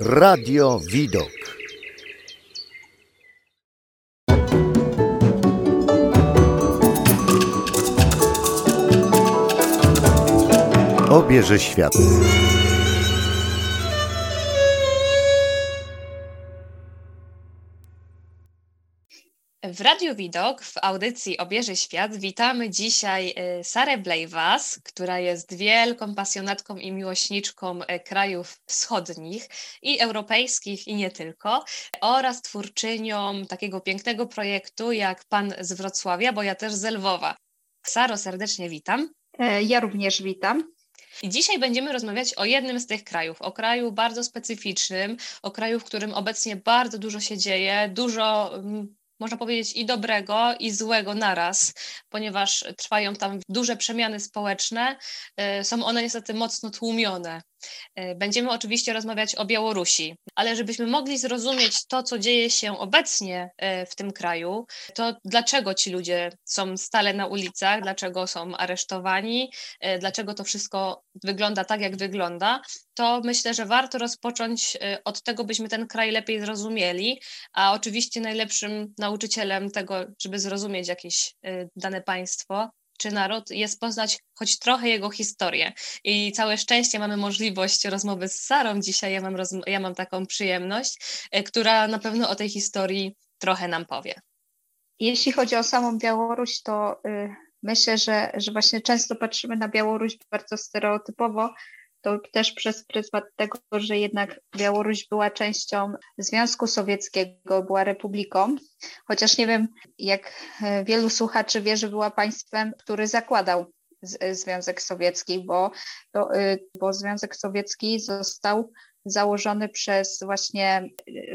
Radio Widok. Obierze świat. Radiu Widok w audycji Obierze Świat witamy dzisiaj y, Sarę Blejwas, która jest wielką pasjonatką i miłośniczką y, krajów wschodnich i europejskich i nie tylko, oraz twórczynią takiego pięknego projektu jak Pan z Wrocławia, bo ja też z Lwowa. Saro, serdecznie witam. E, ja również witam. I dzisiaj będziemy rozmawiać o jednym z tych krajów, o kraju bardzo specyficznym, o kraju, w którym obecnie bardzo dużo się dzieje, dużo można powiedzieć, i dobrego, i złego naraz, ponieważ trwają tam duże przemiany społeczne. Y, są one niestety mocno tłumione. Y, będziemy oczywiście rozmawiać o Białorusi, ale żebyśmy mogli zrozumieć to, co dzieje się obecnie y, w tym kraju, to dlaczego ci ludzie są stale na ulicach, dlaczego są aresztowani, dlaczego to wszystko wygląda tak, jak wygląda, to myślę, że warto rozpocząć od tego, byśmy ten kraj lepiej zrozumieli, a oczywiście najlepszym nauczycielem tego, żeby zrozumieć jakieś dane państwo, czy naród jest poznać choć trochę jego historię. I całe szczęście mamy możliwość rozmowy z Sarą dzisiaj. Ja mam, ja mam taką przyjemność, e, która na pewno o tej historii trochę nam powie. Jeśli chodzi o samą Białoruś, to y, myślę, że, że właśnie często patrzymy na Białoruś bardzo stereotypowo, to też przez pryzmat tego, że jednak Białoruś była częścią Związku Sowieckiego, była republiką, chociaż nie wiem, jak e, wielu słuchaczy wie, że była państwem, który zakładał e, Związek Sowiecki, bo, to, e, bo Związek Sowiecki został założony przez właśnie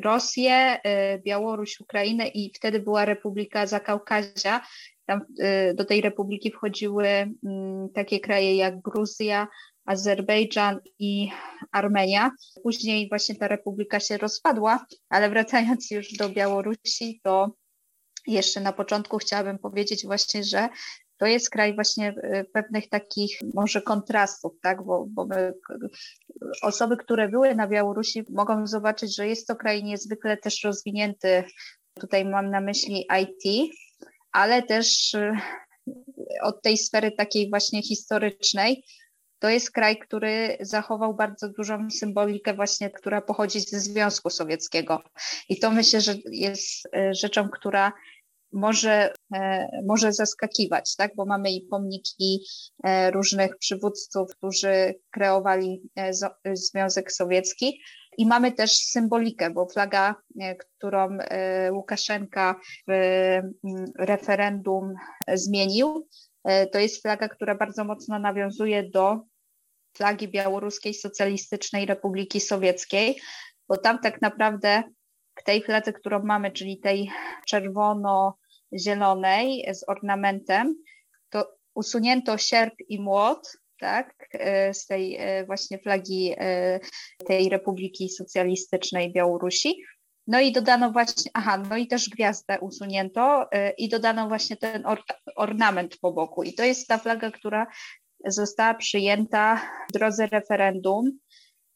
Rosję, Białoruś, Ukrainę i wtedy była Republika Zakaukazia. Tam do tej republiki wchodziły mm, takie kraje jak Gruzja, Azerbejdżan i Armenia. Później właśnie ta republika się rozpadła, ale wracając już do Białorusi, to jeszcze na początku chciałabym powiedzieć właśnie, że to jest kraj właśnie e, pewnych takich może kontrastów, tak, bo, bo my, osoby, które były na Białorusi mogą zobaczyć, że jest to kraj niezwykle też rozwinięty, tutaj mam na myśli IT, ale też e, od tej sfery takiej właśnie historycznej, to jest kraj, który zachował bardzo dużą symbolikę właśnie, która pochodzi ze Związku Sowieckiego. I to myślę, że jest e, rzeczą, która może, e, może zaskakiwać, tak? bo mamy i pomniki e, różnych przywódców, którzy kreowali Związek Sowiecki. I mamy też symbolikę, bo flaga, którą Łukaszenka w referendum zmienił, to jest flaga, która bardzo mocno nawiązuje do flagi Białoruskiej Socjalistycznej Republiki Sowieckiej, bo tam tak naprawdę tej fladze, którą mamy, czyli tej czerwono-zielonej z ornamentem, to usunięto sierp i młot, tak, e, z tej e, właśnie flagi e, tej Republiki Socjalistycznej Białorusi. No i dodano właśnie, aha, no i też gwiazdę usunięto i dodano właśnie ten or, ornament po boku. I to jest ta flaga, która została przyjęta w drodze referendum,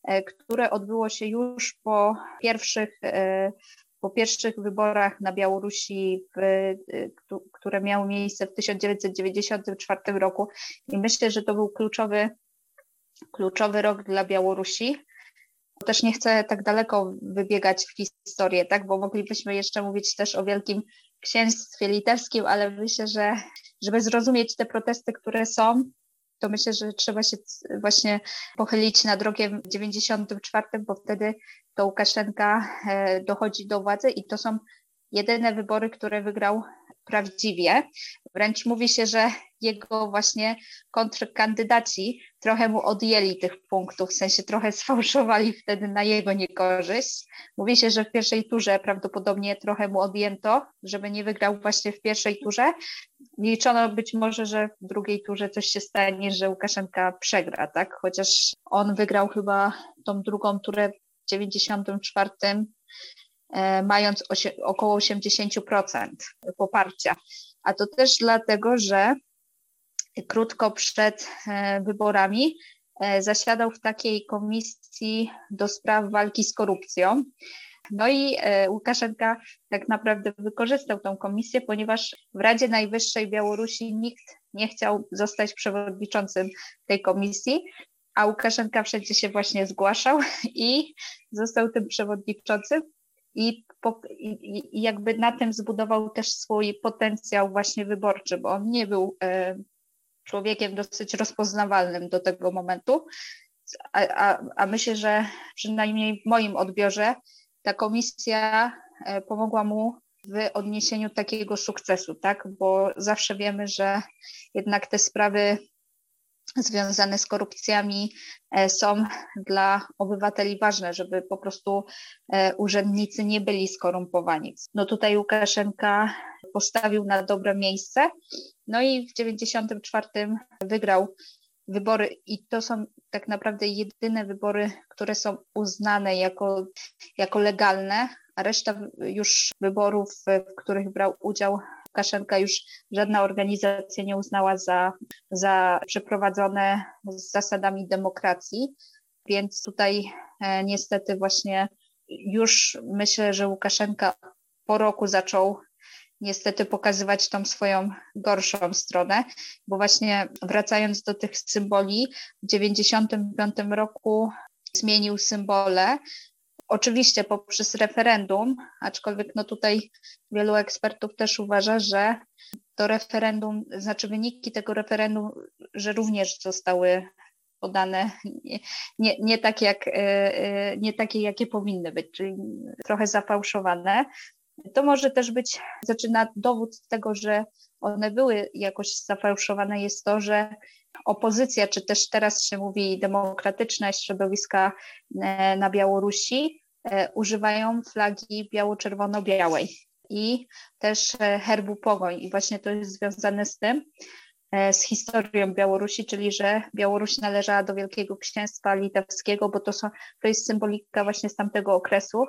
e, które odbyło się już po pierwszych, e, po pierwszych wyborach na Białorusi, w, e, które miały miejsce w 1994 roku. I myślę, że to był kluczowy, kluczowy rok dla Białorusi. Też nie chcę tak daleko wybiegać w historię, tak, bo moglibyśmy jeszcze mówić też o Wielkim Księstwie Litewskim, ale myślę, że żeby zrozumieć te protesty, które są, to myślę, że trzeba się właśnie pochylić nad rokiem 94, bo wtedy to Łukaszenka e, dochodzi do władzy i to są jedyne wybory, które wygrał prawdziwie. Wręcz mówi się, że jego właśnie kontrkandydaci trochę mu odjęli tych punktów, w sensie trochę sfałszowali wtedy na jego niekorzyść. Mówi się, że w pierwszej turze prawdopodobnie trochę mu odjęto, żeby nie wygrał właśnie w pierwszej turze. Liczono być może, że w drugiej turze coś się stanie, że Łukaszenka przegra, tak? Chociaż on wygrał chyba tą drugą turę w 94 E, mając około 80% poparcia. A to też dlatego, że krótko przed e, wyborami zasiadał w takiej komisji do spraw walki z korupcją. No i e, Łukaszenka tak naprawdę wykorzystał tą komisję, ponieważ w Radzie Najwyższej Białorusi nikt nie chciał zostać przewodniczącym tej komisji, a Łukaszenka wszędzie się właśnie zgłaszał i został tym przewodniczącym. I, po, i, i jakby na tym zbudował też swój potencjał właśnie wyborczy, bo on nie był e, człowiekiem dosyć rozpoznawalnym do tego momentu. A, a, a myślę, że przynajmniej w moim odbiorze ta komisja e, pomogła mu w odniesieniu takiego sukcesu, tak? Bo zawsze wiemy, że jednak te sprawy związane z korupcjami e, są dla obywateli ważne, żeby po prostu e, urzędnicy nie byli skorumpowani. No tutaj Łukaszenka postawił na dobre miejsce, no i w 94 wygrał wybory i to są tak naprawdę jedyne wybory, które są uznane jako, jako legalne, a reszta już wyborów, w których brał udział Łukaszenka, już żadna organizacja nie uznała za, za przeprowadzone z zasadami demokracji. Więc tutaj e, niestety właśnie już myślę, że Łukaszenka po roku zaczął niestety pokazywać tą swoją gorszą stronę, bo właśnie wracając do tych symboli, w 1995 roku zmienił symbole. Oczywiście poprzez referendum, aczkolwiek no tutaj wielu ekspertów też uważa, że to referendum, znaczy wyniki tego referendum, że również zostały podane nie, nie, nie, tak jak, e, e, nie takie, jakie powinny być, czyli trochę zafałszowane. To może też być, zaczyna dowód tego, że one były jakoś zafałszowane, jest to, że opozycja, czy też teraz się mówi demokratyczne środowiska e, na Białorusi, e, używają flagi biało-czerwono-białej i też e, herbu pogoń. I właśnie to jest związane z tym, z historią Białorusi, czyli że Białoruś należała do Wielkiego Księstwa Litewskiego, bo to, są, to jest symbolika właśnie z tamtego okresu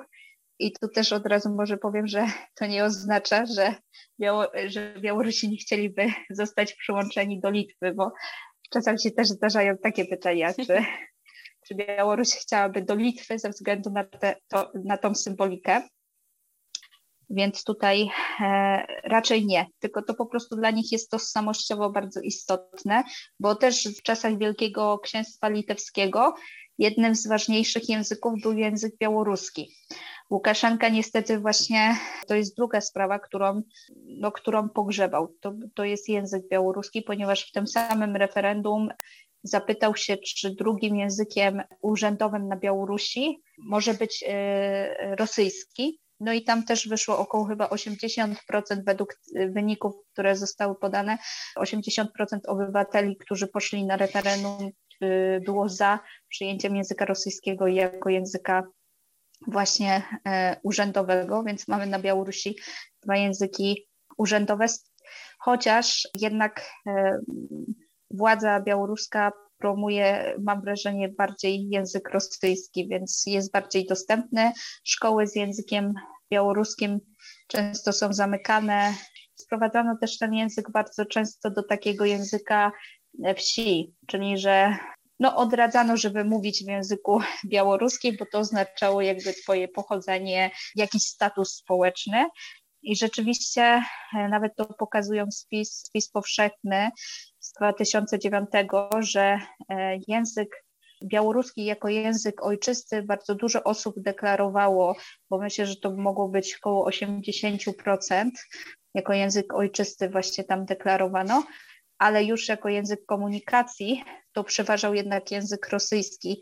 i tu też od razu może powiem, że to nie oznacza, że, Biało, że Białorusini chcieliby zostać przyłączeni do Litwy, bo czasem się też zdarzają takie pytania, czy, czy Białoruś chciałaby do Litwy ze względu na, te, to, na tą symbolikę. Więc tutaj e, raczej nie, tylko to po prostu dla nich jest tożsamościowo bardzo istotne, bo też w czasach Wielkiego Księstwa Litewskiego jednym z ważniejszych języków był język białoruski. Łukaszenka niestety właśnie, to jest druga sprawa, którą, no, którą pogrzebał. To, to jest język białoruski, ponieważ w tym samym referendum zapytał się, czy drugim językiem urzędowym na Białorusi może być y, rosyjski. No i tam też wyszło około chyba 80% według wyników, które zostały podane, 80% obywateli, którzy poszli na referendum, y, było za przyjęciem języka rosyjskiego jako języka właśnie e, urzędowego, więc mamy na Białorusi dwa języki urzędowe, chociaż jednak e, władza białoruska promuje, mam wrażenie, bardziej język rosyjski, więc jest bardziej dostępny. Szkoły z językiem białoruskim często są zamykane. Sprowadzano też ten język bardzo często do takiego języka wsi, czyli że no, odradzano, żeby mówić w języku białoruskim, bo to oznaczało jakby twoje pochodzenie, jakiś status społeczny. I rzeczywiście e, nawet to pokazują spis, spis powszechny z 2009, że e, język białoruski jako język ojczysty bardzo dużo osób deklarowało, bo myślę, że to mogło być około 80%, jako język ojczysty właśnie tam deklarowano, ale już jako język komunikacji to przeważał jednak język rosyjski.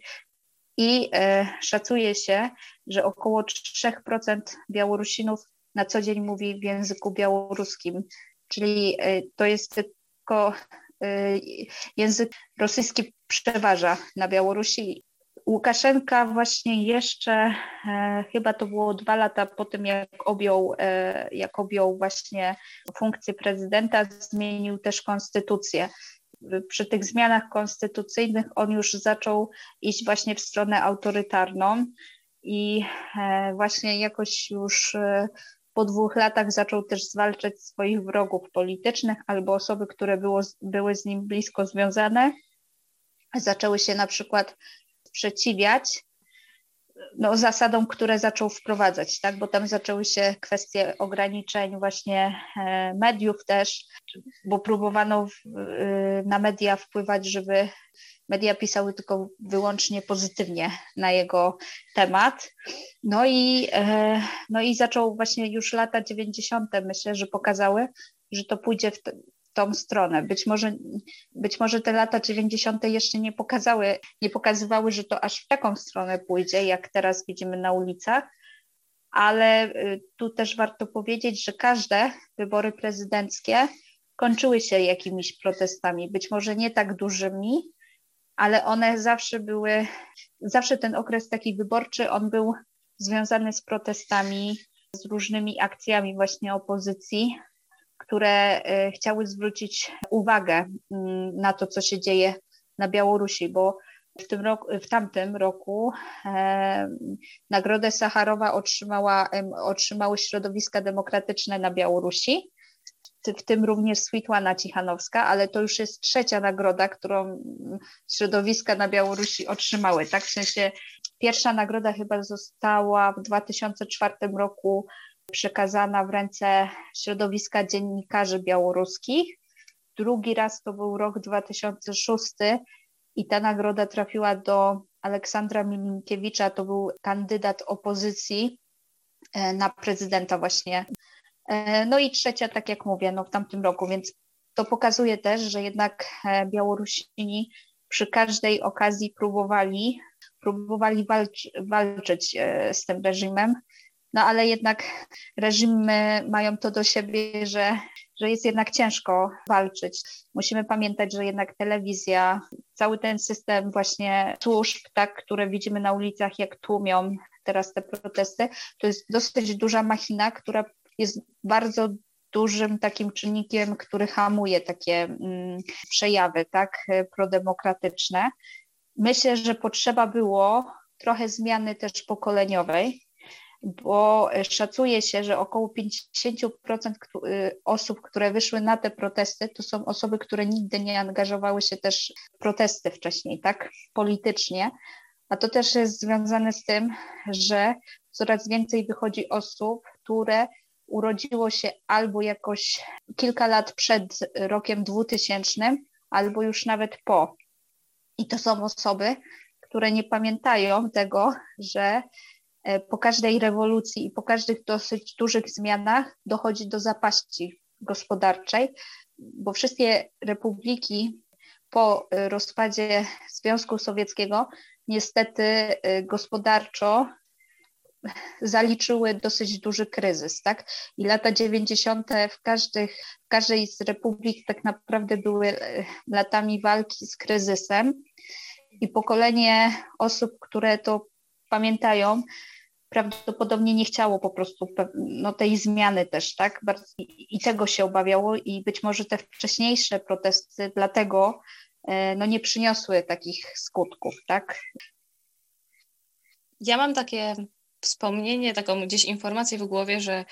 I e, szacuje się, że około 3% Białorusinów na co dzień mówi w języku białoruskim, czyli e, to jest tylko e, język rosyjski przeważa na Białorusi Łukaszenka właśnie jeszcze, e, chyba to było dwa lata po tym, jak objął, e, jak objął właśnie funkcję prezydenta, zmienił też konstytucję. Przy tych zmianach konstytucyjnych on już zaczął iść właśnie w stronę autorytarną i e, właśnie jakoś już po dwóch latach zaczął też zwalczać swoich wrogów politycznych albo osoby, które było, były z nim blisko związane zaczęły się na przykład sprzeciwiać no, zasadom, które zaczął wprowadzać, tak? bo tam zaczęły się kwestie ograniczeń właśnie e, mediów też, bo próbowano w, y, na media wpływać, żeby media pisały tylko wyłącznie pozytywnie na jego temat. No i, e, no i zaczął właśnie już lata 90. myślę, że pokazały, że to pójdzie w, tą stronę. Być może, być może te lata 90. jeszcze nie pokazały, nie pokazywały, że to aż w taką stronę pójdzie, jak teraz widzimy na ulicach, ale y, tu też warto powiedzieć, że każde wybory prezydenckie kończyły się jakimiś protestami, być może nie tak dużymi, ale one zawsze były, zawsze ten okres taki wyborczy, on był związany z protestami, z różnymi akcjami właśnie opozycji, które e, chciały zwrócić uwagę mm, na to, co się dzieje na Białorusi, bo w, tym roku, w tamtym roku e, Nagrodę Sacharowa otrzymała, otrzymały środowiska demokratyczne na Białorusi, w tym również Switłana Cichanowska, ale to już jest trzecia nagroda, którą środowiska na Białorusi otrzymały. Tak, w sensie pierwsza nagroda chyba została w 2004 roku przekazana w ręce środowiska dziennikarzy białoruskich. Drugi raz to był rok 2006 i ta nagroda trafiła do Aleksandra Milinkiewicza, to był kandydat opozycji e, na prezydenta właśnie. E, no i trzecia, tak jak mówię, no w tamtym roku, więc to pokazuje też, że jednak e, Białorusini przy każdej okazji próbowali, próbowali walcz, walczyć z tym reżimem no ale jednak reżimy mają to do siebie, że, że jest jednak ciężko walczyć. Musimy pamiętać, że jednak telewizja, cały ten system właśnie służb, tak, które widzimy na ulicach, jak tłumią teraz te protesty, to jest dosyć duża machina, która jest bardzo dużym takim czynnikiem, który hamuje takie mm, przejawy, tak, prodemokratyczne. Myślę, że potrzeba było trochę zmiany też pokoleniowej, bo szacuje się, że około 50% y, osób, które wyszły na te protesty, to są osoby, które nigdy nie angażowały się też w protesty wcześniej, tak, politycznie. A to też jest związane z tym, że coraz więcej wychodzi osób, które urodziło się albo jakoś kilka lat przed rokiem 2000, albo już nawet po. I to są osoby, które nie pamiętają tego, że E, po każdej rewolucji i po każdych dosyć dużych zmianach dochodzi do zapaści gospodarczej, bo wszystkie republiki po e, rozpadzie Związku Sowieckiego niestety e, gospodarczo zaliczyły dosyć duży kryzys, tak? I lata 90. w, każdych, w każdej z republik tak naprawdę były latami walki z kryzysem i pokolenie osób, które to pamiętają, prawdopodobnie nie chciało po prostu no, tej zmiany też, tak? I tego się obawiało i być może te wcześniejsze protesty dlatego e, no, nie przyniosły takich skutków, tak? Ja mam takie wspomnienie, taką gdzieś informację w głowie, że,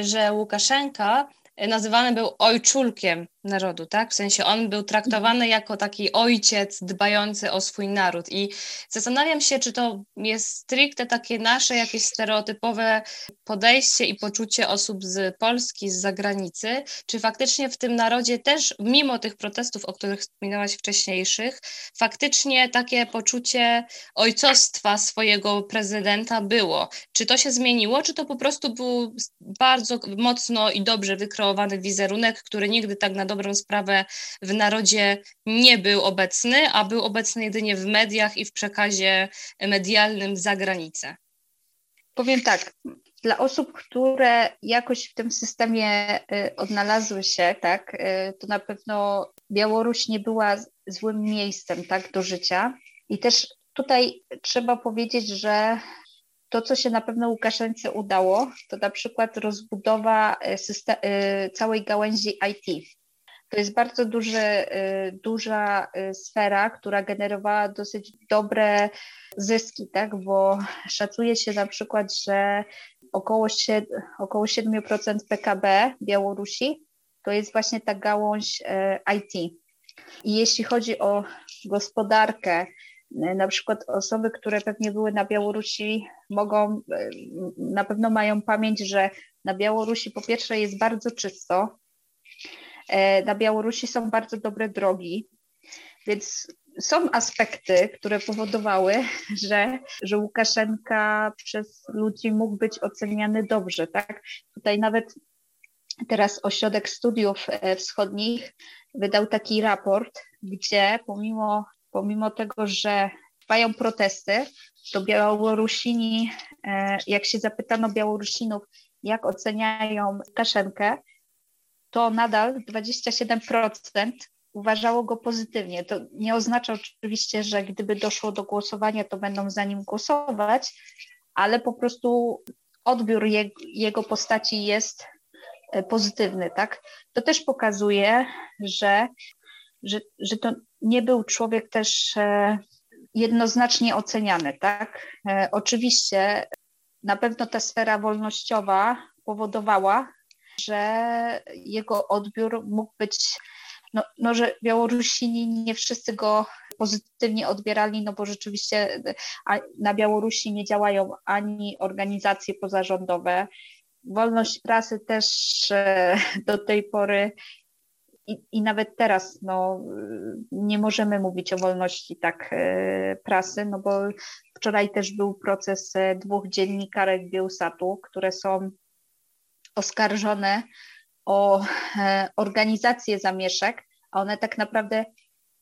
że Łukaszenka nazywany był ojczulkiem narodu, tak? W sensie on był traktowany jako taki ojciec dbający o swój naród. I zastanawiam się, czy to jest stricte takie nasze jakieś stereotypowe podejście i poczucie osób z Polski, z zagranicy, czy faktycznie w tym narodzie też, mimo tych protestów, o których wspominałaś wcześniejszych, faktycznie takie poczucie ojcostwa swojego prezydenta było. Czy to się zmieniło, czy to po prostu był bardzo mocno i dobrze wykreowany wizerunek, który nigdy tak na dobrą sprawę w narodzie nie był obecny, a był obecny jedynie w mediach i w przekazie medialnym za granicę. Powiem tak, dla osób, które jakoś w tym systemie y, odnalazły się, tak, y, to na pewno Białoruś nie była złym miejscem tak, do życia. I też tutaj trzeba powiedzieć, że to, co się na pewno Łukaszence udało, to na przykład rozbudowa y, system, całej gałęzi IT. To jest bardzo duży, y, duża y, sfera, która generowała dosyć dobre zyski, tak? bo szacuje się na przykład, że około 7%, około 7% PKB Białorusi to jest właśnie ta gałąź y, IT. I jeśli chodzi o gospodarkę. Na przykład osoby, które pewnie były na Białorusi, mogą, na pewno mają pamięć, że na Białorusi po pierwsze jest bardzo czysto, na Białorusi są bardzo dobre drogi, więc są aspekty, które powodowały, że, że Łukaszenka przez ludzi mógł być oceniany dobrze. Tak? Tutaj nawet teraz Ośrodek Studiów e, Wschodnich wydał taki raport, gdzie pomimo, pomimo tego, że trwają protesty, to Białorusini, e, jak się zapytano Białorusinów, jak oceniają Łukaszenkę, to nadal 27% uważało go pozytywnie. To nie oznacza oczywiście, że gdyby doszło do głosowania, to będą za nim głosować, ale po prostu odbiór je, jego postaci jest e, pozytywny, tak? To też pokazuje, że, że, że to nie był człowiek też e, jednoznacznie oceniany, tak? E, oczywiście na pewno ta sfera wolnościowa powodowała, że jego odbiór mógł być no, no, że Białorusini nie wszyscy go pozytywnie odbierali, no bo rzeczywiście na Białorusi nie działają ani organizacje pozarządowe. Wolność prasy też e, do tej pory i, i, nawet teraz no, nie możemy mówić o wolności tak e, prasy, no bo wczoraj też był proces e, dwóch dziennikarek Bielsatu, które są oskarżone o organizację zamieszek, a one tak naprawdę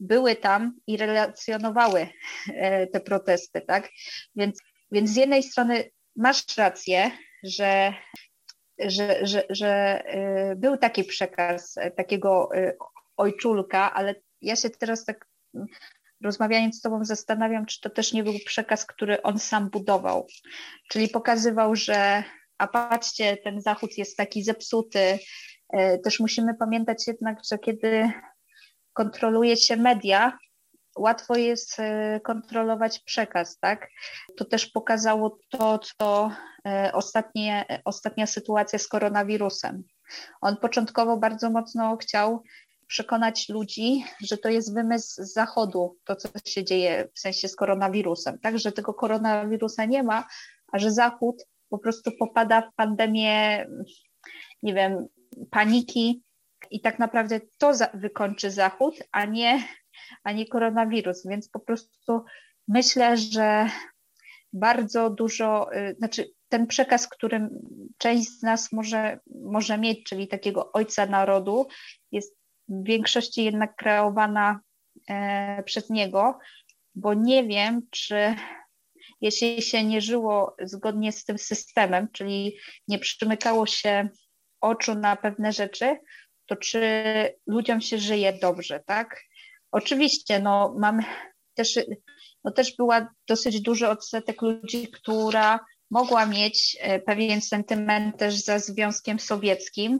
były tam i relacjonowały e, te protesty, tak? Więc, więc z jednej strony masz rację, że, że, że, że e, był taki przekaz e, takiego ojczulka, ale ja się teraz tak rozmawiając z Tobą zastanawiam, czy to też nie był przekaz, który on sam budował. Czyli pokazywał, że a patrzcie, ten Zachód jest taki zepsuty. Też musimy pamiętać jednak, że kiedy kontroluje się media, łatwo jest e, kontrolować przekaz, tak? To też pokazało to, co e, ostatnie, ostatnia sytuacja z koronawirusem. On początkowo bardzo mocno chciał przekonać ludzi, że to jest wymysł z zachodu, to co się dzieje w sensie z koronawirusem, tak? Że tego koronawirusa nie ma, a że Zachód po prostu popada w pandemię, nie wiem, paniki, i tak naprawdę to za, wykończy Zachód, a nie, a nie koronawirus. Więc po prostu myślę, że bardzo dużo, y, znaczy ten przekaz, którym część z nas może, może mieć, czyli takiego ojca narodu, jest w większości jednak kreowana e, przez niego, bo nie wiem, czy jeśli się nie żyło zgodnie z tym systemem, czyli nie przymykało się oczu na pewne rzeczy, to czy ludziom się żyje dobrze, tak? Oczywiście, no mamy też, no też była dosyć duży odsetek ludzi, która mogła mieć e, pewien sentyment też za Związkiem Sowieckim,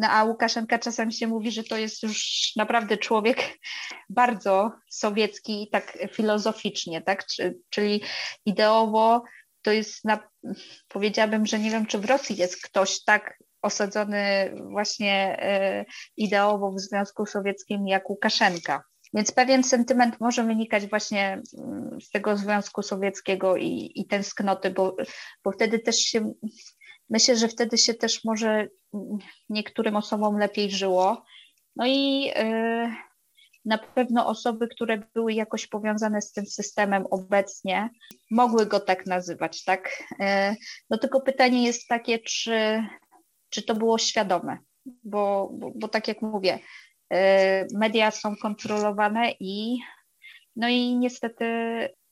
no a Łukaszenka czasem się mówi, że to jest już naprawdę człowiek bardzo sowiecki i tak filozoficznie, tak? Czyli ideowo to jest, na, powiedziałabym, że nie wiem, czy w Rosji jest ktoś tak osadzony właśnie e, ideowo w Związku Sowieckim jak Łukaszenka. Więc pewien sentyment może wynikać właśnie mm, z tego Związku Sowieckiego i, i tęsknoty, bo, bo wtedy też się, myślę, że wtedy się też może niektórym osobom lepiej żyło. No i y, na pewno osoby, które były jakoś powiązane z tym systemem obecnie, mogły go tak nazywać, tak? Y, no tylko pytanie jest takie, czy czy to było świadome, bo, bo, bo tak jak mówię, y, media są kontrolowane i no i niestety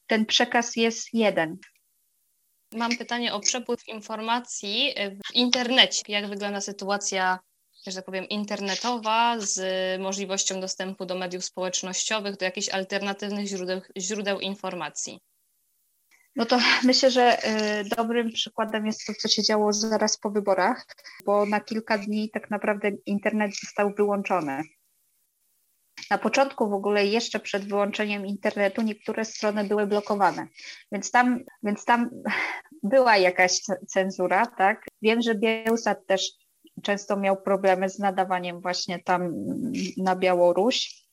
ten przekaz jest jeden. Mam pytanie o przepływ informacji w internecie. Jak wygląda sytuacja, że tak powiem, internetowa z możliwością dostępu do mediów społecznościowych, do jakichś alternatywnych źródeł, źródeł informacji? No to myślę, że y, dobrym przykładem jest to, co się działo zaraz po wyborach, bo na kilka dni tak naprawdę internet został wyłączony. Na początku w ogóle jeszcze przed wyłączeniem internetu niektóre strony były blokowane, więc tam, więc tam była jakaś cenzura, tak? Wiem, że Bielsat też często miał problemy z nadawaniem właśnie tam na Białoruś.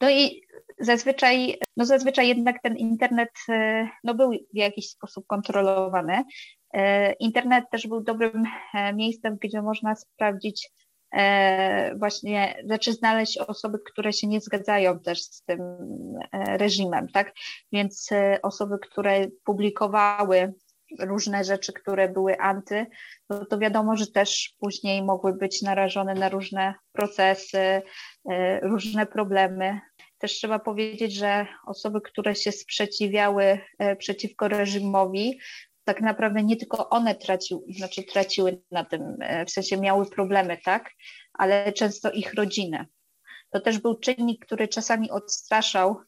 No i zazwyczaj, no zazwyczaj jednak ten internet e, no był w jakiś sposób kontrolowany. E, internet też był dobrym e, miejscem, gdzie można sprawdzić właśnie, znaczy znaleźć osoby, które się nie zgadzają też z tym reżimem, tak? Więc osoby, które publikowały różne rzeczy, które były anty, no to wiadomo, że też później mogły być narażone na różne procesy, różne problemy. Też trzeba powiedzieć, że osoby, które się sprzeciwiały e, przeciwko reżimowi, tak naprawdę nie tylko one traciły, znaczy traciły na tym, e, w sensie miały problemy, tak, ale często ich rodziny. To też był czynnik, który czasami odstraszał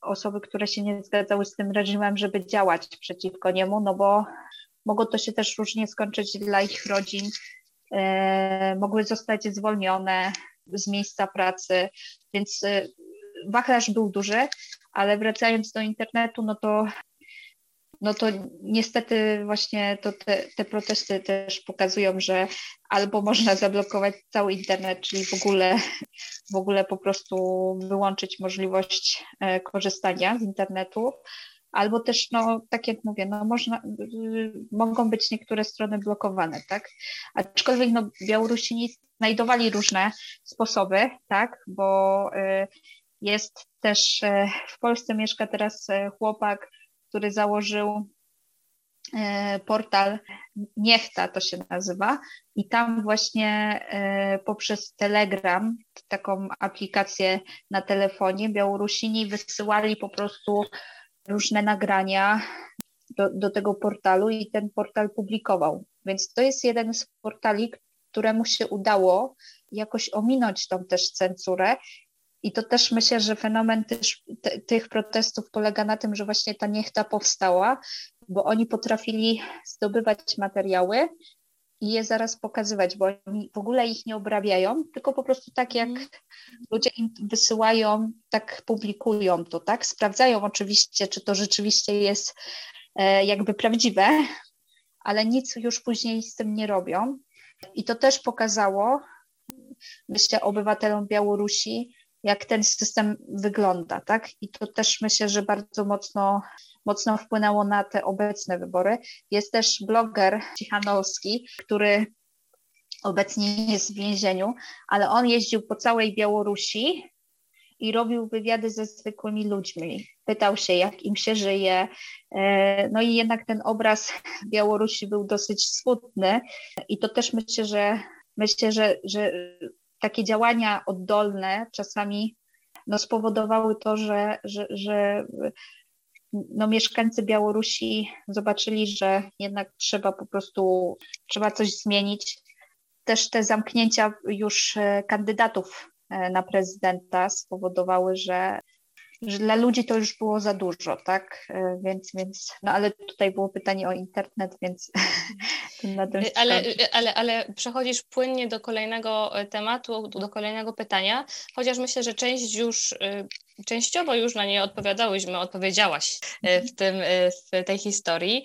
osoby, które się nie zgadzały z tym reżimem, żeby działać przeciwko niemu, no bo mogło to się też różnie skończyć dla ich rodzin. E, mogły zostać zwolnione z miejsca pracy, więc e, wachlarz był duży, ale wracając do internetu, no to no to niestety właśnie to te, te, protesty też pokazują, że albo można zablokować cały internet, czyli w ogóle, w ogóle po prostu wyłączyć możliwość e, korzystania z internetu, albo też, no tak jak mówię, no można, mogą być niektóre strony blokowane, tak? Aczkolwiek no, Białorusini znajdowali różne sposoby, tak? Bo y, jest też e, w Polsce mieszka teraz e, chłopak, który założył e, portal Niechta to się nazywa i tam właśnie poprzez Telegram, taką aplikację na telefonie, Białorusini wysyłali po prostu różne nagrania do, do tego portalu i ten portal publikował. Więc to jest jeden z portali, któremu się udało jakoś ominąć tą też cenzurę i to też myślę, że fenomen też, te, tych protestów polega na tym, że właśnie ta niechta powstała, bo oni potrafili zdobywać materiały i je zaraz pokazywać, bo oni w ogóle ich nie obrabiają, tylko po prostu tak jak mm. ludzie im wysyłają, tak publikują to, tak? Sprawdzają oczywiście, czy to rzeczywiście jest e, jakby prawdziwe, ale nic już później z tym nie robią. I to też pokazało, myślę, obywatelom Białorusi, jak ten system wygląda, tak? I to też myślę, że bardzo mocno, mocno wpłynęło na te obecne wybory. Jest też bloger Cichanowski, który obecnie jest w więzieniu, ale on jeździł po całej Białorusi i robił wywiady ze zwykłymi ludźmi. Pytał się, jak im się żyje. E, no i jednak ten obraz Białorusi był dosyć smutny i to też myślę, że myślę, że, że takie działania oddolne czasami no, spowodowały to, że, że, że no, mieszkańcy Białorusi zobaczyli, że jednak trzeba po prostu, trzeba coś zmienić. Też te zamknięcia już e, kandydatów e, na prezydenta spowodowały, że że dla ludzi to już było za dużo, tak? E, więc, więc no ale tutaj było pytanie o internet, więc na tym e, ale, e, ale, ale przechodzisz płynnie do kolejnego tematu, do kolejnego pytania, chociaż myślę, że część już, częściowo już na nie odpowiadałyśmy, odpowiedziałaś w, tym, w tej historii.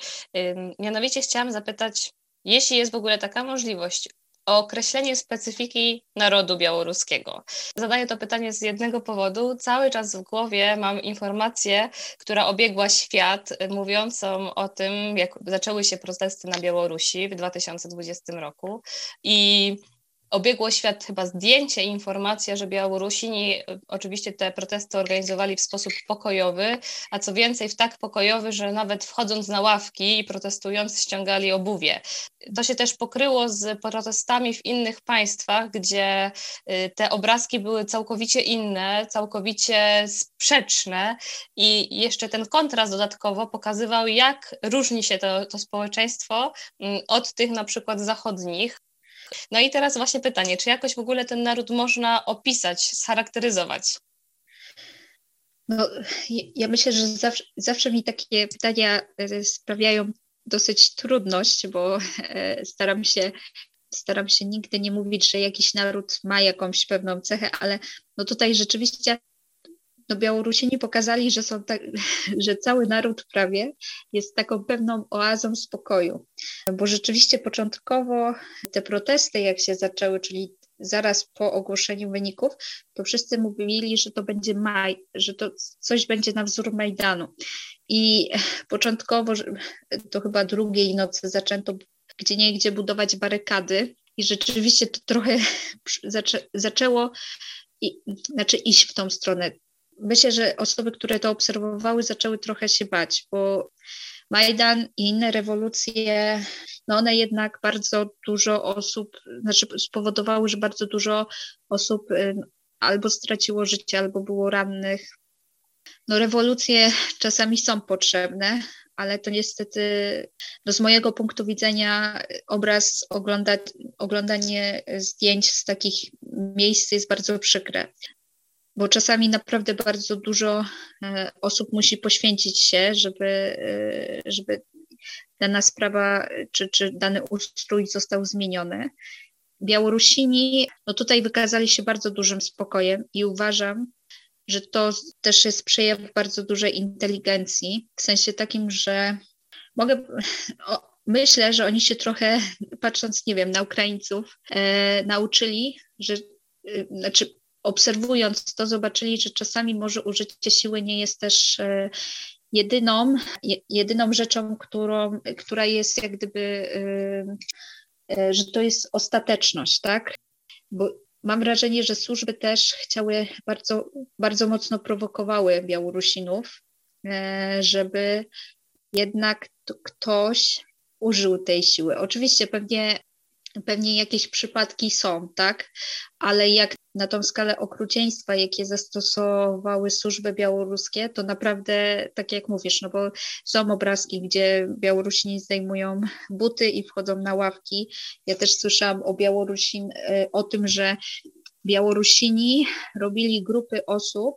Mianowicie chciałam zapytać, jeśli jest w ogóle taka możliwość, o określenie specyfiki narodu białoruskiego. Zadaję to pytanie z jednego powodu. Cały czas w głowie mam informację, która obiegła świat, mówiącą o tym, jak zaczęły się protesty na Białorusi w 2020 roku. I obiegło świat chyba zdjęcie, informacja, że Białorusini e, oczywiście te protesty organizowali w sposób pokojowy, a co więcej w tak pokojowy, że nawet wchodząc na ławki i protestujący ściągali obuwie. To się też pokryło z protestami w innych państwach, gdzie e, te obrazki były całkowicie inne, całkowicie sprzeczne i jeszcze ten kontrast dodatkowo pokazywał, jak różni się to, to społeczeństwo mm, od tych na przykład zachodnich. No i teraz właśnie pytanie, czy jakoś w ogóle ten naród można opisać, scharakteryzować? No, ja myślę, że zawsze, zawsze mi takie pytania e, sprawiają dosyć trudność, bo e, staram się, staram się nigdy nie mówić, że jakiś naród ma jakąś pewną cechę, ale no tutaj rzeczywiście no Białorusini pokazali, że, są tak, że cały naród prawie jest taką pewną oazą spokoju, bo rzeczywiście początkowo te protesty, jak się zaczęły, czyli zaraz po ogłoszeniu wyników, to wszyscy mówili, że to będzie maj, że to coś będzie na wzór Majdanu. I początkowo, to chyba drugiej nocy zaczęto gdzie nie gdzie budować barykady i rzeczywiście to trochę zaczę, zaczęło i, znaczy iść w tą stronę. Myślę, że osoby, które to obserwowały, zaczęły trochę się bać, bo Majdan i inne rewolucje, no one jednak bardzo dużo osób, znaczy spowodowały, że bardzo dużo osób albo straciło życie, albo było rannych. No rewolucje czasami są potrzebne, ale to niestety no z mojego punktu widzenia obraz, ogląda, oglądanie zdjęć z takich miejsc jest bardzo przykre bo czasami naprawdę bardzo dużo e, osób musi poświęcić się, żeby, e, żeby dana sprawa czy, czy dany ustrój został zmieniony. Białorusini, no tutaj wykazali się bardzo dużym spokojem i uważam, że to też jest przejaw bardzo dużej inteligencji, w sensie takim, że mogę, o, myślę, że oni się trochę, patrząc, nie wiem, na Ukraińców, e, nauczyli, że, e, znaczy obserwując to, zobaczyli, że czasami może użycie siły nie jest też e, jedyną, jedyną rzeczą, którą, która jest jak gdyby, e, e, że to jest ostateczność, tak? Bo mam wrażenie, że służby też chciały bardzo, bardzo mocno prowokowały Białorusinów, żeby jednak ktoś użył tej siły. Oczywiście pewnie Pewnie jakieś przypadki są, tak? Ale jak na tą skalę okrucieństwa, jakie zastosowały służby białoruskie, to naprawdę, tak jak mówisz, no bo są obrazki, gdzie Białorusini zdejmują buty i wchodzą na ławki. Ja też słyszałam o Białorusin, e, o tym, że Białorusini robili grupy osób,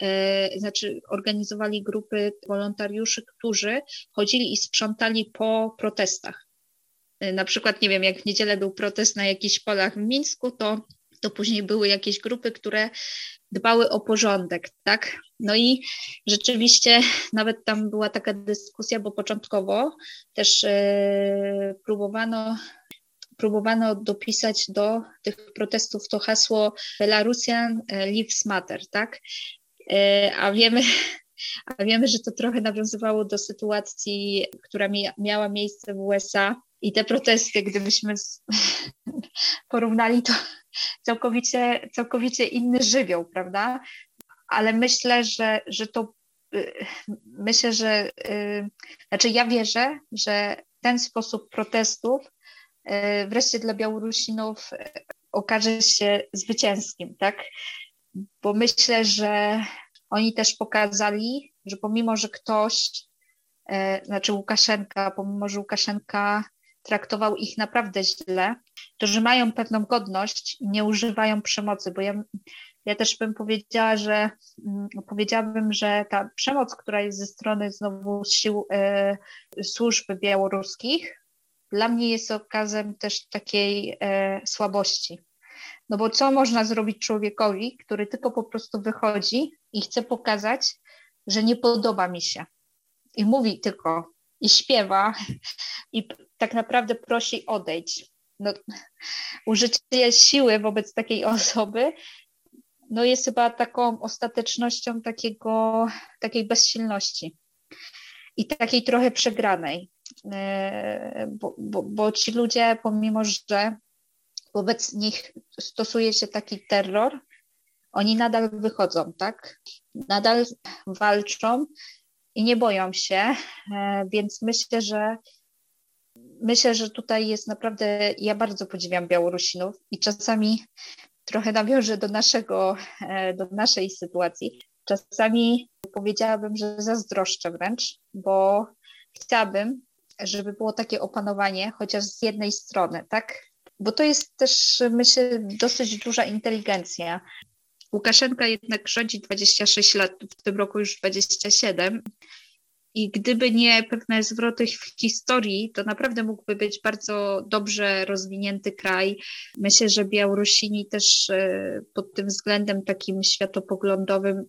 e, znaczy organizowali grupy wolontariuszy, którzy chodzili i sprzątali po protestach. Y, na przykład, nie wiem, jak w niedzielę był protest na jakichś polach w Mińsku, to, to później były jakieś grupy, które dbały o porządek, tak? No i rzeczywiście nawet tam była taka dyskusja, bo początkowo też yy, próbowano próbowano dopisać do tych protestów to hasło Belarusian Lives Matter, tak? Yy, a wiemy, a wiemy, że to trochę nawiązywało do sytuacji, która miała miejsce w USA, i te protesty, gdybyśmy porównali, to całkowicie, całkowicie inny żywioł, prawda? Ale myślę, że, że to y, myślę, że y, znaczy ja wierzę, że ten sposób protestów y, wreszcie dla Białorusinów okaże się zwycięskim, tak? Bo myślę, że oni też pokazali, że pomimo, że ktoś, znaczy Łukaszenka, pomimo, że Łukaszenka traktował ich naprawdę źle, że mają pewną godność i nie używają przemocy, bo ja, ja też bym powiedziała, że mm, powiedziałabym, że ta przemoc, która jest ze strony znowu sił e, służb białoruskich, dla mnie jest okazem też takiej e, słabości. No bo co można zrobić człowiekowi, który tylko po prostu wychodzi i chce pokazać, że nie podoba mi się. I mówi tylko, i śpiewa, i tak naprawdę prosi odejść. No, użycie siły wobec takiej osoby no jest chyba taką ostatecznością takiego, takiej bezsilności i takiej trochę przegranej, e, bo, bo, bo ci ludzie, pomimo że wobec nich stosuje się taki terror, oni nadal wychodzą, tak? Nadal walczą i nie boją się, e, więc myślę, że myślę, że tutaj jest naprawdę, ja bardzo podziwiam Białorusinów i czasami trochę nawiążę do naszego, e, do naszej sytuacji. Czasami powiedziałabym, że zazdroszczę wręcz, bo chciałabym, żeby było takie opanowanie, chociaż z jednej strony, tak? Bo to jest też, myślę, dosyć duża inteligencja. Łukaszenka jednak rządzi 26 lat, w tym roku już 27 i gdyby nie pewne zwroty w historii, to naprawdę mógłby być bardzo dobrze rozwinięty kraj. Myślę, że Białorusini też e, pod tym względem takim światopoglądowym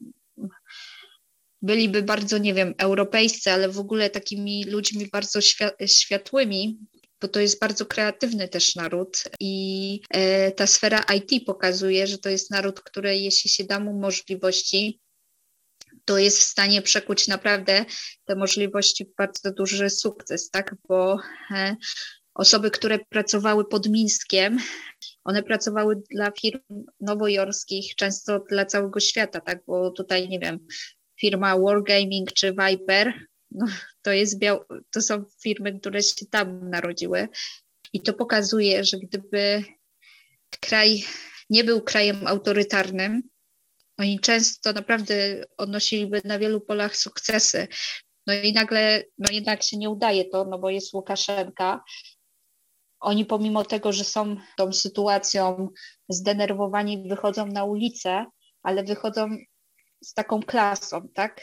byliby bardzo, nie wiem, europejscy, ale w ogóle takimi ludźmi bardzo światłymi. bo to jest bardzo kreatywny też naród i e, ta sfera IT pokazuje, że to jest naród, który jeśli się da mu możliwości, to jest w stanie przekuć naprawdę te możliwości w bardzo duży sukces, tak? Bo e, osoby, które pracowały pod Mińskiem, one pracowały dla firm nowojorskich, często dla całego świata, tak? Bo tutaj, nie wiem, firma Wargaming czy Viper, no, to, jest biał, to są firmy, które się tam narodziły. I to pokazuje, że gdyby kraj nie był krajem autorytarnym, oni często naprawdę odnosiliby na wielu polach sukcesy. No i nagle, no jednak się nie udaje to, no bo jest Łukaszenka. Oni pomimo tego, że są tą sytuacją zdenerwowani, wychodzą na ulicę, ale wychodzą z taką klasą, tak?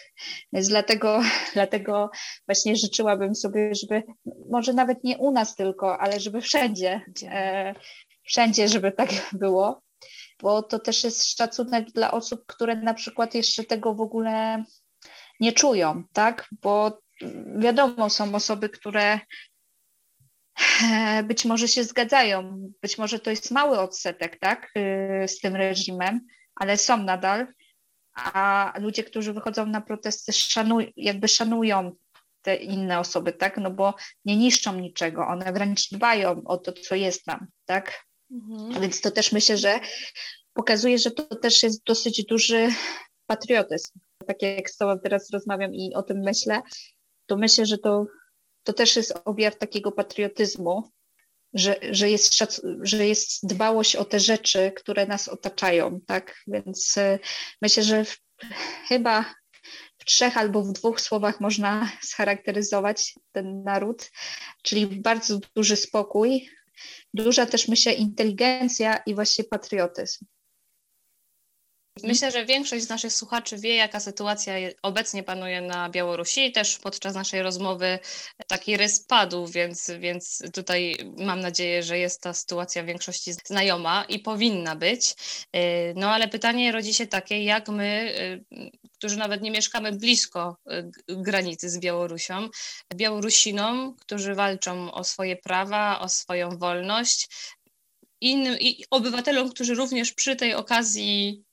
Więc dlatego, dlatego właśnie życzyłabym sobie, żeby może nawet nie u nas tylko, ale żeby wszędzie, e, wszędzie, żeby tak było, bo to też jest szacunek dla osób, które na przykład jeszcze tego w ogóle nie czują, tak? Bo wiadomo, są osoby, które być może się zgadzają, być może to jest mały odsetek, tak, y, z tym reżimem, ale są nadal a ludzie, którzy wychodzą na protesty, szanuj, jakby szanują te inne osoby, tak? No bo nie niszczą niczego, one wręcz dbają o to, co jest tam, tak? Mhm. Więc to też myślę, że pokazuje, że to też jest dosyć duży patriotyzm. Tak jak z Tobą teraz rozmawiam i o tym myślę, to myślę, że to, to też jest objaw takiego patriotyzmu, że, że, jest szac- że jest dbałość o te rzeczy, które nas otaczają, tak? Więc y, myślę, że w, chyba w trzech albo w dwóch słowach można scharakteryzować ten naród, czyli bardzo duży spokój, duża też myślę inteligencja i właśnie patriotyzm. Mhm. Myślę, że większość z naszych słuchaczy wie, jaka sytuacja obecnie panuje na Białorusi. Też podczas naszej rozmowy taki rys padł, więc, więc tutaj mam nadzieję, że jest ta sytuacja większości znajoma i powinna być. Y, no ale pytanie rodzi się takie, jak my, y, którzy nawet nie mieszkamy blisko y, granicy z Białorusią, Białorusinom, którzy walczą o swoje prawa, o swoją wolność, innym i obywatelom, którzy również przy tej okazji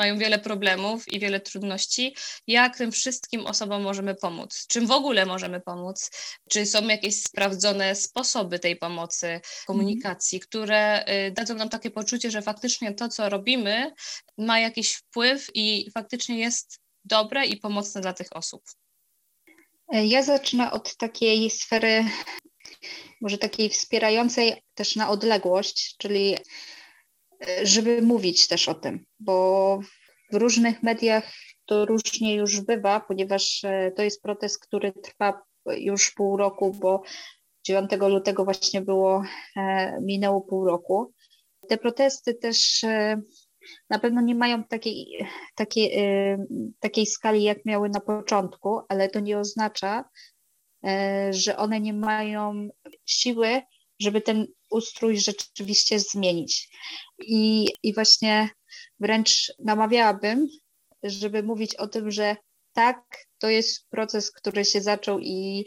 mają wiele problemów i wiele trudności. Jak tym wszystkim osobom możemy pomóc? Czym w ogóle możemy pomóc? Czy są jakieś sprawdzone sposoby tej pomocy, komunikacji, mm. które y, dadzą nam takie poczucie, że faktycznie to, co robimy, ma jakiś wpływ i faktycznie jest dobre i pomocne dla tych osób? Ja zacznę od takiej sfery, może takiej wspierającej też na odległość, czyli żeby mówić też o tym, bo w różnych mediach to różnie już bywa, ponieważ e, to jest protest, który trwa już pół roku, bo 9 lutego właśnie było, e, minęło pół roku. Te protesty też e, na pewno nie mają takiej, takiej, takiej skali, jak miały na początku, ale to nie oznacza, że one nie mają siły, żeby ten ustrój rzeczywiście zmienić. I, i właśnie wręcz namawiałabym, żeby mówić o tym, że tak, to jest proces, który się zaczął i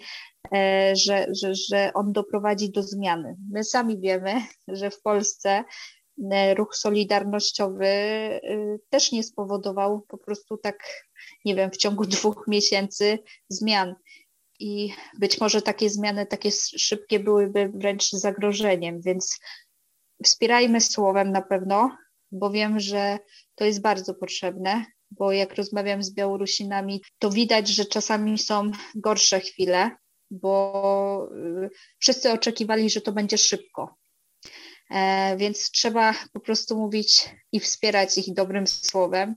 e, że, że, że on doprowadzi do zmiany. My sami wiemy, że w Polsce e, ruch solidarnościowy e, też nie spowodował po prostu tak, nie wiem, w ciągu dwóch miesięcy zmian i być może takie zmiany, takie szybkie byłyby wręcz zagrożeniem, więc wspierajmy słowem na pewno, bo wiem, że to jest bardzo potrzebne, bo jak rozmawiam z Białorusinami, to widać, że czasami są gorsze chwile, bo y, wszyscy oczekiwali, że to będzie szybko. E, więc trzeba po prostu mówić i wspierać ich dobrym słowem.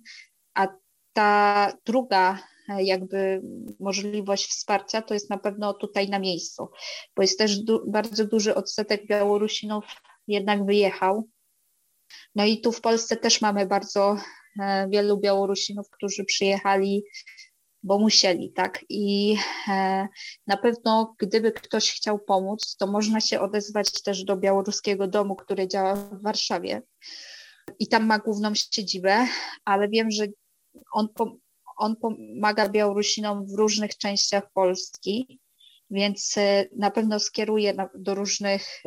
A ta druga jakby możliwość wsparcia, to jest na pewno tutaj na miejscu, bo jest też du bardzo duży odsetek Białorusinów jednak wyjechał. No i tu w Polsce też mamy bardzo e, wielu Białorusinów, którzy przyjechali, bo musieli, tak? I e, na pewno, gdyby ktoś chciał pomóc, to można się odezwać też do Białoruskiego Domu, który działa w Warszawie. I tam ma główną siedzibę, ale wiem, że on on pomaga Białorusinom w różnych częściach Polski więc na pewno skieruję do różnych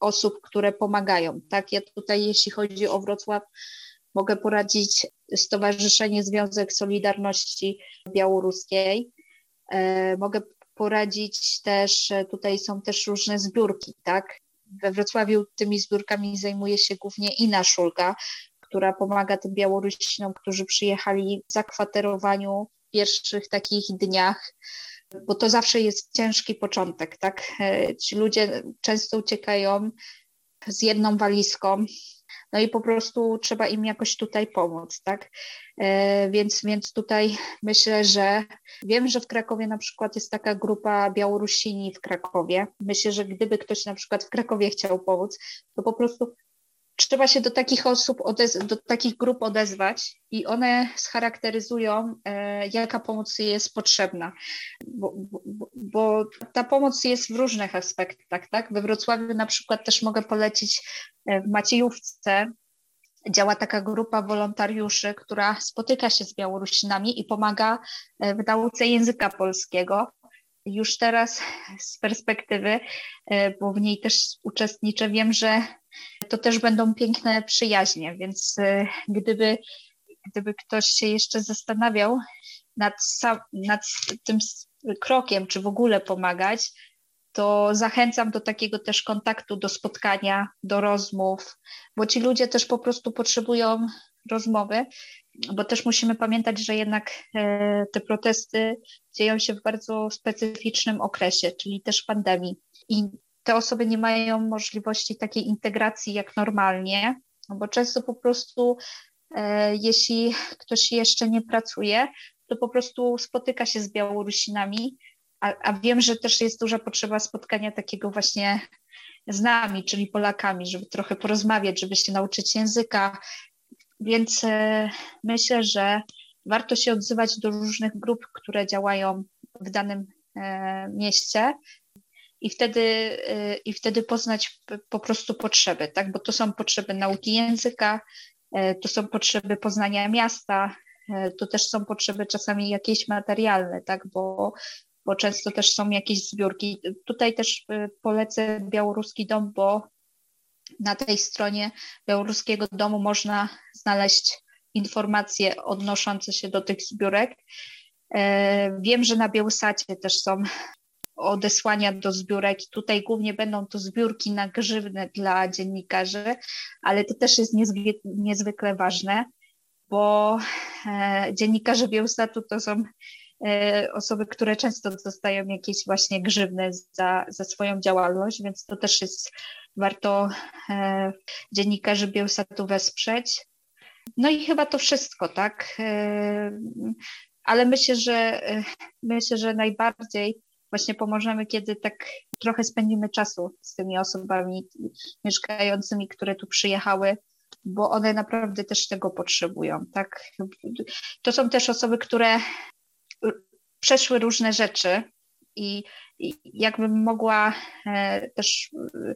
osób, które pomagają. Tak, ja tutaj, jeśli chodzi o Wrocław, mogę poradzić Stowarzyszenie Związek Solidarności Białoruskiej. Mogę poradzić też, tutaj są też różne zbiórki, tak? We Wrocławiu tymi zbiórkami zajmuje się głównie Ina Szulga, która pomaga tym Białorusinom, którzy przyjechali w zakwaterowaniu w pierwszych takich dniach, bo to zawsze jest ciężki początek, tak? Ci ludzie często uciekają z jedną walizką, no i po prostu trzeba im jakoś tutaj pomóc, tak? E, więc, więc tutaj myślę, że wiem, że w Krakowie na przykład jest taka grupa Białorusini w Krakowie. Myślę, że gdyby ktoś na przykład w Krakowie chciał pomóc, to po prostu trzeba się do takich osób, do takich grup odezwać i one scharakteryzują, e, jaka pomoc jest potrzebna. Bo, bo, bo, ta pomoc jest w różnych aspektach. Tak? We Wrocławiu na przykład też mogę polecić e, w Maciejówce. Działa taka grupa wolontariuszy, która spotyka się z Białorusinami i pomaga e, w nauce języka polskiego już teraz z perspektywy, bo w niej też uczestniczę, wiem, że to też będą piękne przyjaźnie, więc y, gdyby, gdyby ktoś się jeszcze zastanawiał nad, sam, nad tym krokiem, czy w ogóle pomagać, to zachęcam do takiego też kontaktu, do spotkania, do rozmów, bo ci ludzie też po prostu potrzebują rozmowy, bo też musimy pamiętać, że jednak e, te protesty dzieją się w bardzo specyficznym okresie, czyli też pandemii. I te osoby nie mają możliwości takiej integracji jak normalnie, no bo często po prostu, e, jeśli ktoś jeszcze nie pracuje, to po prostu spotyka się z Białorusinami, a, a wiem, że też jest duża potrzeba spotkania takiego właśnie z nami, czyli Polakami, żeby trochę porozmawiać, żeby się nauczyć języka. Więc e, myślę, że warto się odzywać do różnych grup, które działają w danym e, mieście, i wtedy, y, i wtedy poznać po prostu potrzeby, tak? bo to są potrzeby nauki języka, to są potrzeby poznania miasta, to też są potrzeby czasami jakieś materialne, tak? bo, bo często też są jakieś zbiórki. Tutaj też polecę Białoruski Dom, bo na tej stronie Białoruskiego Domu można znaleźć informacje odnoszące się do tych zbiórek. Wiem, że na Białosacie też są odesłania do zbiórek. Tutaj głównie będą to zbiórki na grzywne dla dziennikarzy, ale to też jest niezwykle, ważne, bo e, dziennikarze Białostatu to są e, osoby, które często dostają jakieś właśnie grzywne za, za swoją działalność, więc to też jest warto e, dziennikarzy Białostatu wesprzeć. No i chyba to wszystko, tak? E, ale myślę, że e, myślę, że najbardziej właśnie pomożemy, kiedy tak trochę spędzimy czasu z tymi osobami mieszkającymi, które tu przyjechały, bo one naprawdę też tego potrzebują, tak? To są też osoby, które przeszły różne rzeczy i, i jakbym mogła e, też e,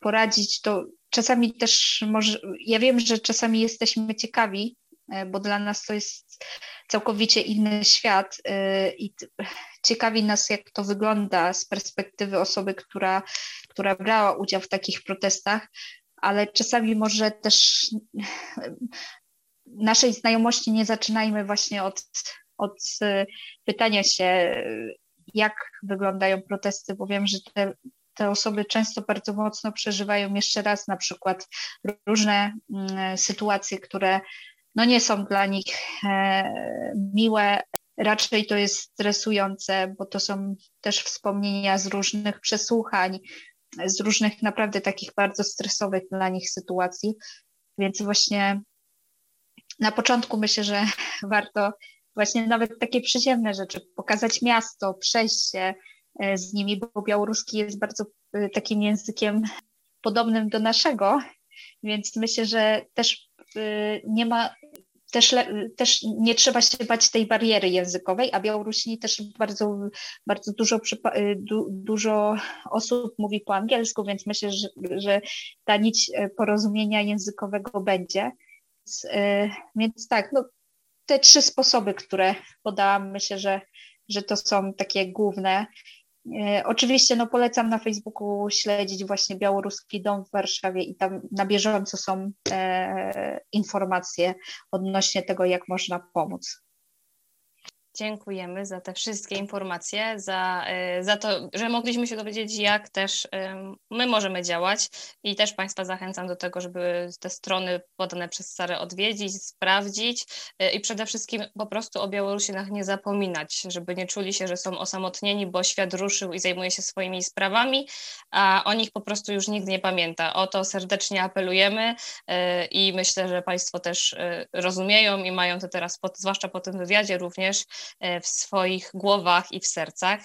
poradzić, to czasami też może, ja wiem, że czasami jesteśmy ciekawi, e, bo dla nas to jest całkowicie inny świat i ciekawi nas, jak to wygląda z perspektywy osoby, która, która brała udział w takich protestach, ale czasami może też naszej znajomości nie zaczynajmy właśnie od, od pytania się, jak wyglądają protesty, bo wiem, że te, te osoby często bardzo mocno przeżywają jeszcze raz na przykład różne mm, sytuacje, które no nie są dla nich e, miłe, Raczej to jest stresujące, bo to są też wspomnienia z różnych przesłuchań, z różnych naprawdę takich bardzo stresowych dla nich sytuacji. Więc właśnie na początku myślę, że warto właśnie nawet takie przyziemne rzeczy, pokazać miasto, przejść się e, z nimi, bo białoruski jest bardzo e, takim językiem podobnym do naszego, więc myślę, że też e, nie ma też, też nie trzeba się bać tej bariery językowej, a Białorusini też bardzo, bardzo dużo, du, dużo osób mówi po angielsku, więc myślę, że, że ta nić porozumienia językowego będzie. Więc, więc tak, no, te trzy sposoby, które podałam, myślę, że, że to są takie główne. E, oczywiście no, polecam na Facebooku śledzić właśnie Białoruski Dom w Warszawie i tam na bieżąco są e, informacje odnośnie tego, jak można pomóc. Dziękujemy za te wszystkie informacje, za, e, za to, że mogliśmy się dowiedzieć, jak też my możemy działać i też Państwa zachęcam do tego, żeby te strony podane przez Sarę odwiedzić, sprawdzić e, i przede wszystkim po prostu o Białorusinach nie zapominać, żeby nie czuli się, że są osamotnieni, bo świat ruszył i zajmuje się swoimi sprawami, a o nich po prostu już nikt nie pamięta. O to serdecznie apelujemy e, i myślę, że Państwo też rozumieją i mają to teraz, zwłaszcza po tym wywiadzie również, E, w swoich głowach i w sercach.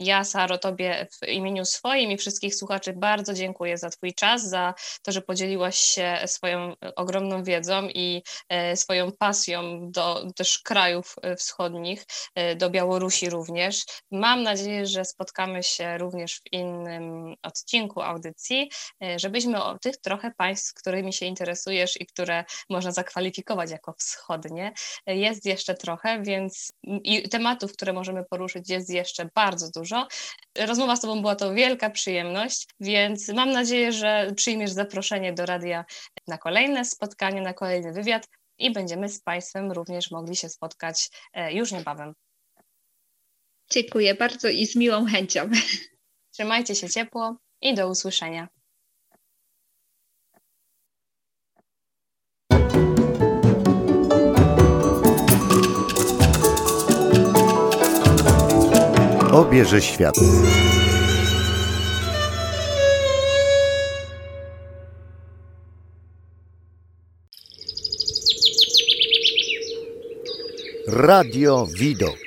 Ja, Saro, Tobie w imieniu swoim i wszystkich słuchaczy bardzo dziękuję za Twój czas, za to, że podzieliłaś się swoją ogromną wiedzą i e, swoją pasją do też krajów e, wschodnich, e, do Białorusi również. Mam nadzieję, że spotkamy się również w innym odcinku audycji, żebyśmy o tych trochę państw, którymi się interesujesz i które można zakwalifikować jako wschodnie, jest jeszcze trochę, więc i tematów, które możemy poruszyć, jest jeszcze bardzo dużo dużo. Rozmowa z Tobą była to wielka przyjemność, więc mam nadzieję, że przyjmiesz zaproszenie do radia na kolejne spotkanie, na kolejny wywiad i będziemy z Państwem również mogli się spotkać e, już niebawem. Dziękuję bardzo i z miłą chęcią. Trzymajcie się ciepło i do usłyszenia. Obierze świat. Radio Widok.